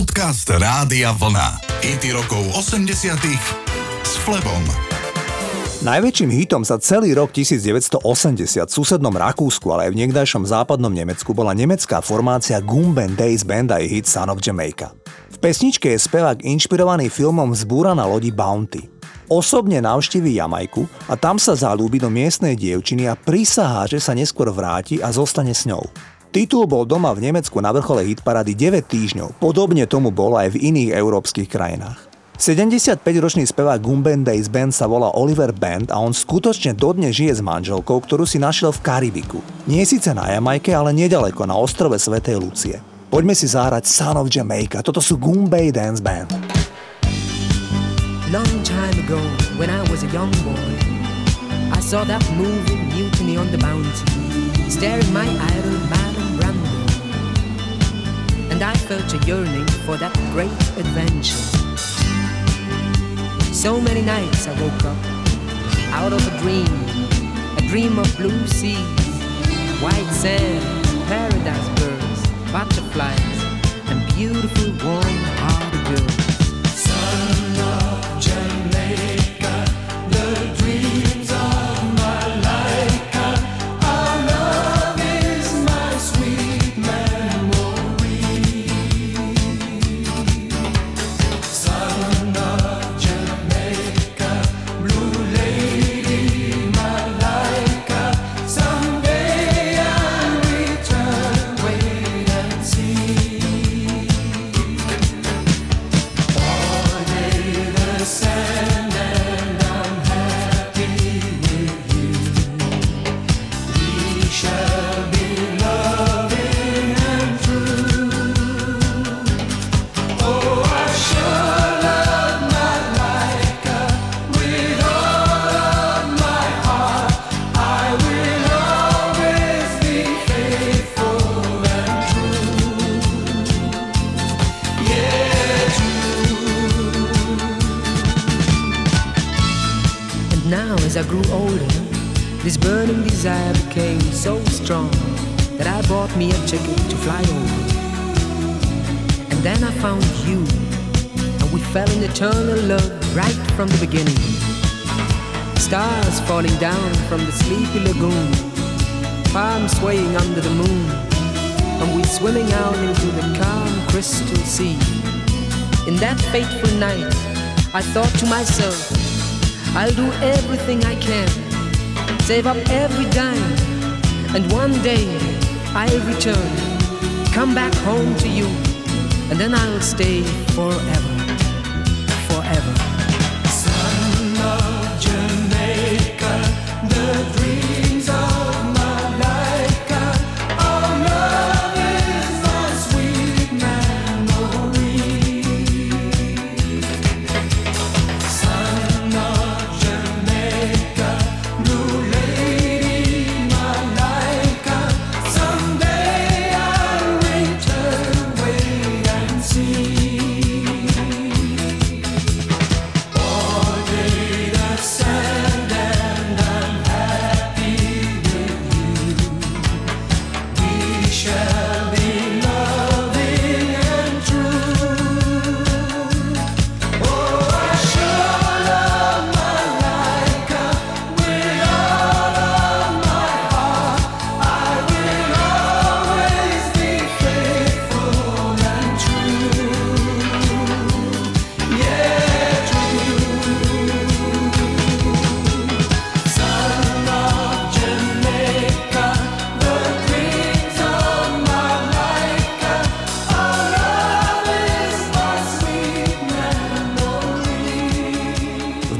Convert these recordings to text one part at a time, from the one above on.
Podcast Rádia Vlna. IT rokov 80 s Flebom. Najväčším hitom za celý rok 1980 v susednom Rakúsku, ale aj v niekdajšom západnom Nemecku bola nemecká formácia Gumben Days Band a hit Son of Jamaica. V pesničke je spevák inšpirovaný filmom Zbúra na lodi Bounty. Osobne navštíví Jamajku a tam sa zalúbi do miestnej dievčiny a prisahá, že sa neskôr vráti a zostane s ňou. Titul bol doma v Nemecku na vrchole hitparady 9 týždňov, podobne tomu bolo aj v iných európskych krajinách. 75-ročný spevák Gumben Days Band sa volá Oliver Band a on skutočne dodne žije s manželkou, ktorú si našiel v Karibiku. Nie síce na Jamajke, ale nedaleko na ostrove Svetej Lucie. Poďme si zahrať Son of Jamaica, toto sú Gumbay Dance Band. Long time ago, when I was a young boy, I saw that movie Mutiny on the Bounty, staring my idol Brando. And I felt a yearning for that great adventure. So many nights I woke up out of a dream, a dream of blue seas, white sand, paradise birds, butterflies, and beautiful warm-hearted girls. To fly over. And then I found you, and we fell in eternal love right from the beginning. Stars falling down from the sleepy lagoon, palms swaying under the moon, and we swimming out into the calm crystal sea. In that fateful night, I thought to myself, I'll do everything I can, save up every dime, and one day I'll return, come back home to you, and then I'll stay forever.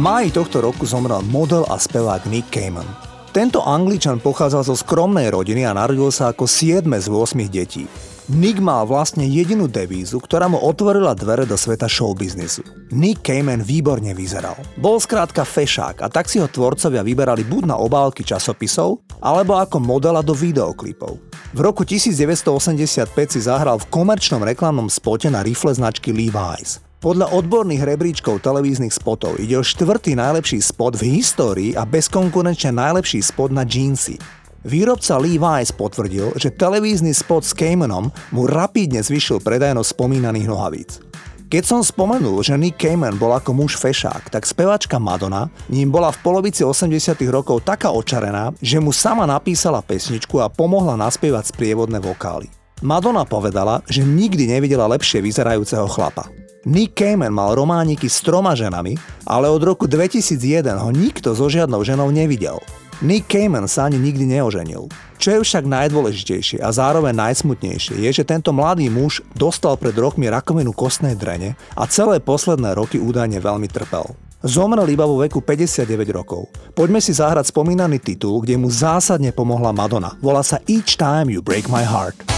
Máji tohto roku zomrel model a spevák Nick Cayman. Tento angličan pochádzal zo skromnej rodiny a narodil sa ako 7 z 8 detí. Nick mal vlastne jedinú devízu, ktorá mu otvorila dvere do sveta showbiznisu. Nick Cayman výborne vyzeral. Bol skrátka fešák a tak si ho tvorcovia vyberali buď na obálky časopisov, alebo ako modela do videoklipov. V roku 1985 si zahral v komerčnom reklamnom spote na rifle značky Levi's. Podľa odborných rebríčkov televíznych spotov ide o štvrtý najlepší spot v histórii a bezkonkurenčne najlepší spot na džínsy. Výrobca Levi's potvrdil, že televízny spot s Caymanom mu rapidne zvyšil predajnosť spomínaných nohavíc. Keď som spomenul, že Nick Cayman bol ako muž fešák, tak spevačka Madonna ním bola v polovici 80 rokov taká očarená, že mu sama napísala pesničku a pomohla naspievať sprievodné vokály. Madonna povedala, že nikdy nevidela lepšie vyzerajúceho chlapa. Nick Cayman mal romániky s troma ženami, ale od roku 2001 ho nikto so žiadnou ženou nevidel. Nick Cayman sa ani nikdy neoženil. Čo je však najdôležitejšie a zároveň najsmutnejšie je, že tento mladý muž dostal pred rokmi rakovinu kostnej drene a celé posledné roky údajne veľmi trpel. Zomrel iba vo veku 59 rokov. Poďme si zahrať spomínaný titul, kde mu zásadne pomohla Madonna. Volá sa Each Time You Break My Heart.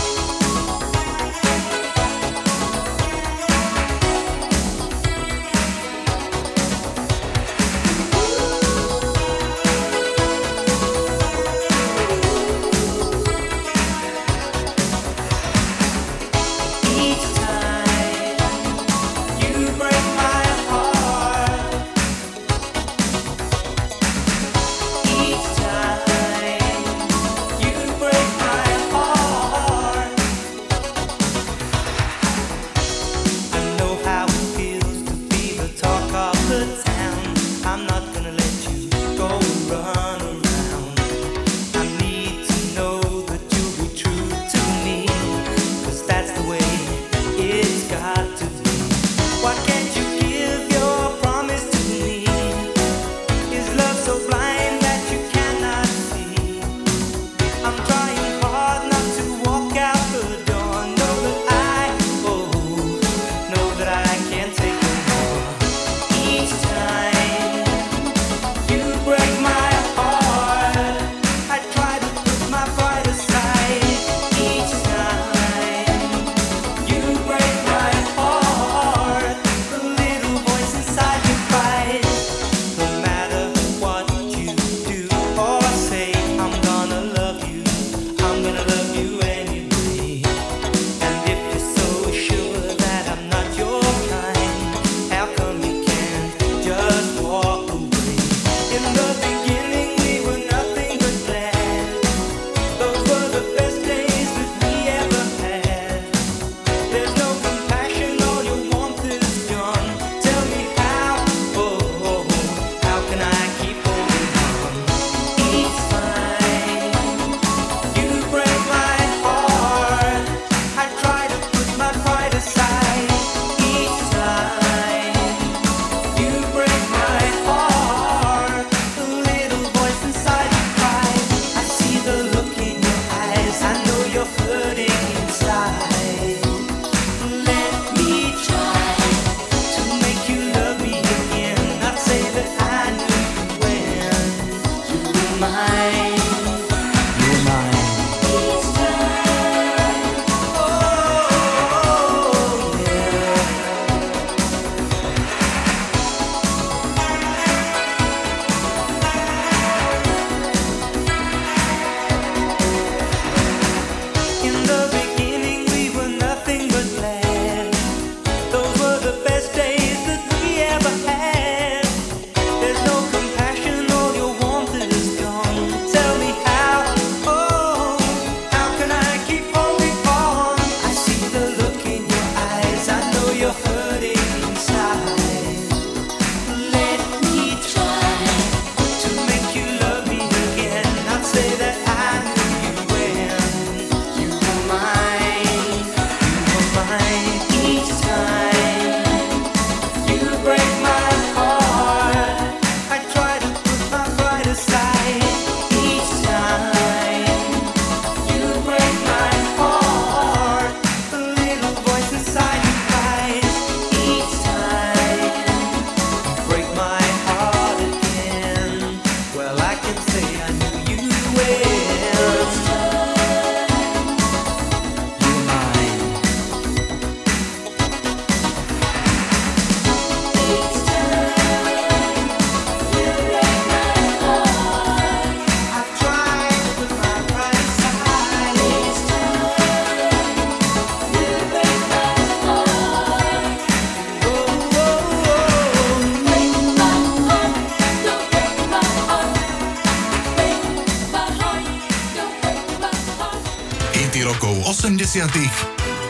Yeah.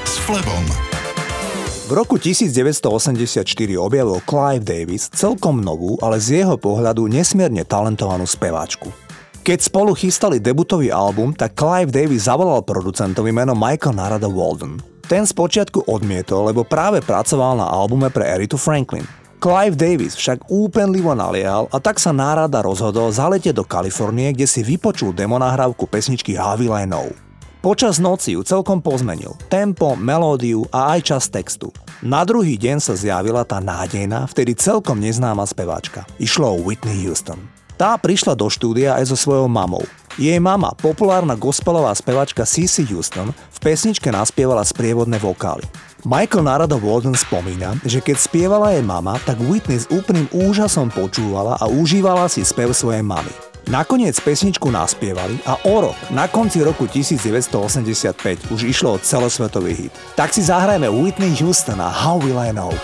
S Flebom. V roku 1984 objavil Clive Davis celkom novú, ale z jeho pohľadu nesmierne talentovanú speváčku. Keď spolu chystali debutový album, tak Clive Davis zavolal producentovi meno Michael Narada Walden. Ten spočiatku odmietol, lebo práve pracoval na albume pre Eritu Franklin. Clive Davis však úpenlivo naliehal a tak sa nárada rozhodol zaletieť do Kalifornie, kde si vypočul demonahrávku pesničky Harvey Know. Počas noci ju celkom pozmenil. Tempo, melódiu a aj čas textu. Na druhý deň sa zjavila tá nádejná, vtedy celkom neznáma speváčka. Išlo o Whitney Houston. Tá prišla do štúdia aj so svojou mamou. Jej mama, populárna gospelová spevačka Cici Houston, v pesničke naspievala sprievodné vokály. Michael Narado Walden spomína, že keď spievala jej mama, tak Whitney s úplným úžasom počúvala a užívala si spev svojej mamy. Nakoniec pesničku naspievali a o rok, na konci roku 1985, už išlo o celosvetový hit. Tak si zahrajme Whitney Houston a How Will I Know.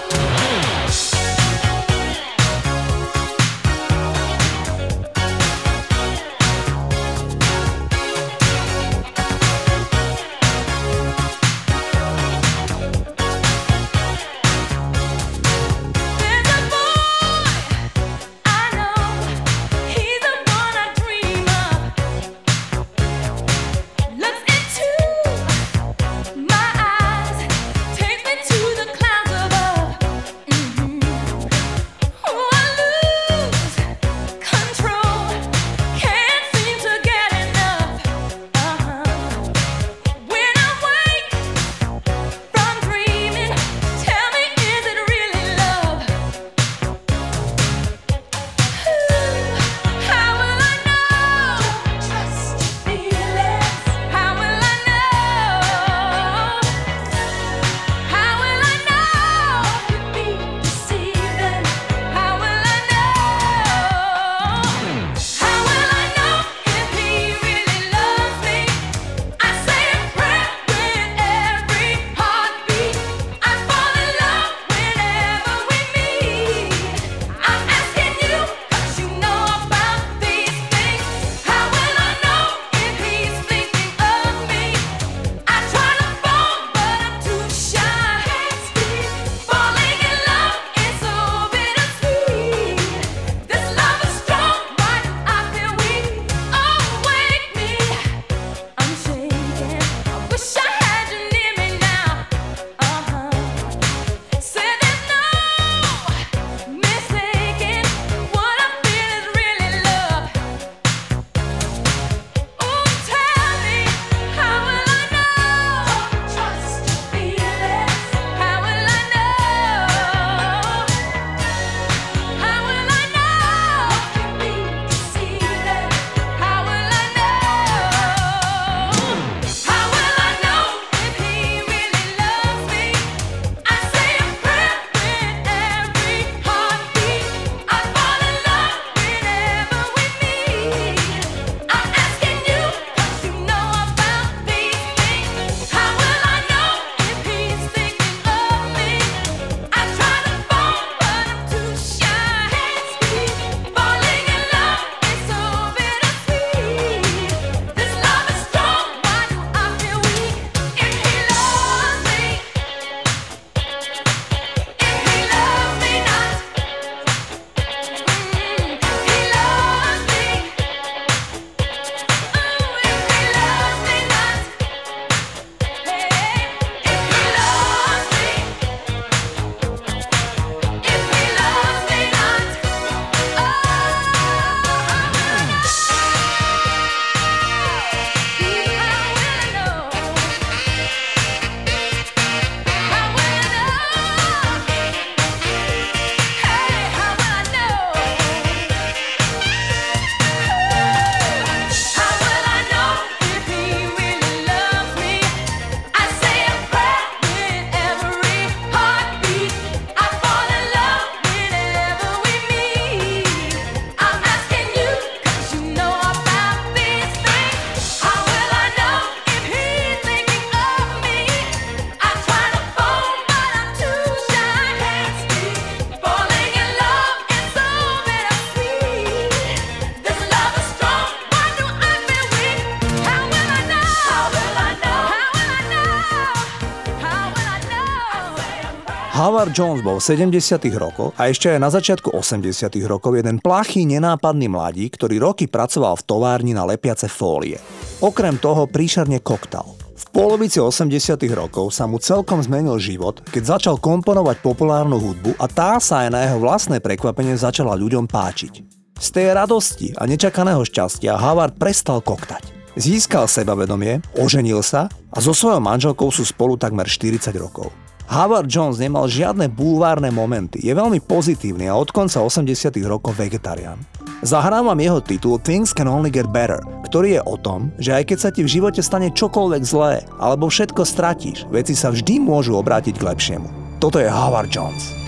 Howard Jones bol v 70. rokoch a ešte aj na začiatku 80. rokov jeden plachý, nenápadný mladík, ktorý roky pracoval v továrni na lepiace fólie. Okrem toho príšerne koktal. V polovici 80. rokov sa mu celkom zmenil život, keď začal komponovať populárnu hudbu a tá sa aj na jeho vlastné prekvapenie začala ľuďom páčiť. Z tej radosti a nečakaného šťastia Howard prestal koktať. Získal sebavedomie, oženil sa a so svojou manželkou sú spolu takmer 40 rokov. Howard Jones nemal žiadne bulvárne momenty, je veľmi pozitívny a od konca 80 rokov vegetarián. Zahrám vám jeho titul Things Can Only Get Better, ktorý je o tom, že aj keď sa ti v živote stane čokoľvek zlé, alebo všetko stratíš, veci sa vždy môžu obrátiť k lepšiemu. Toto je Howard Jones.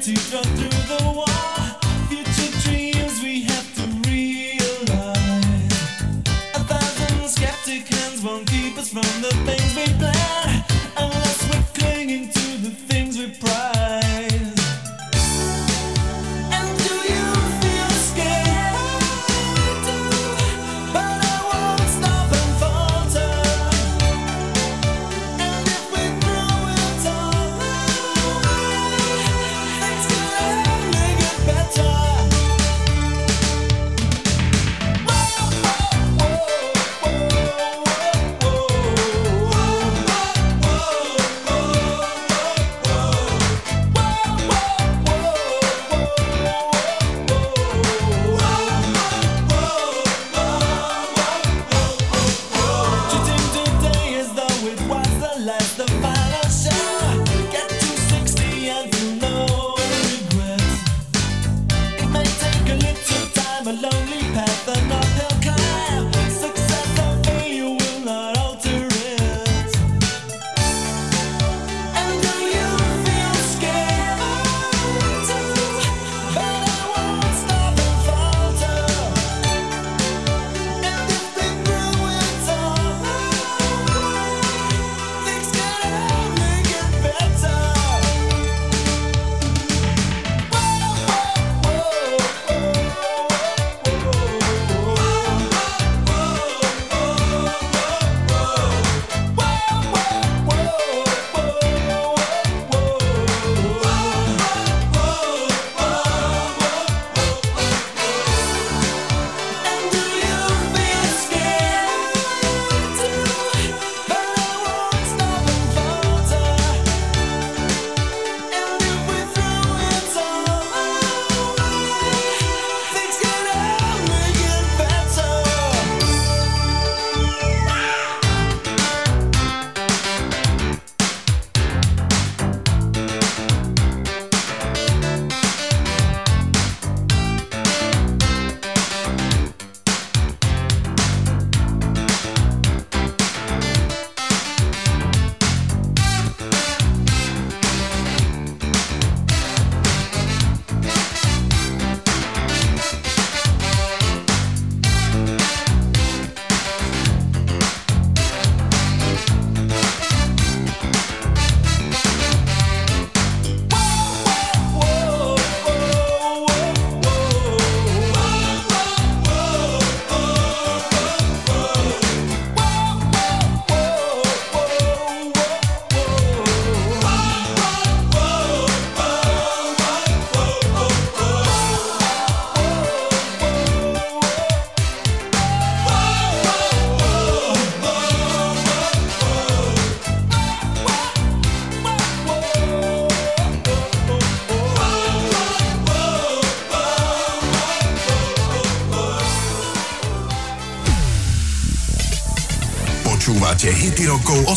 to go through.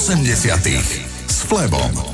80 s Flebom.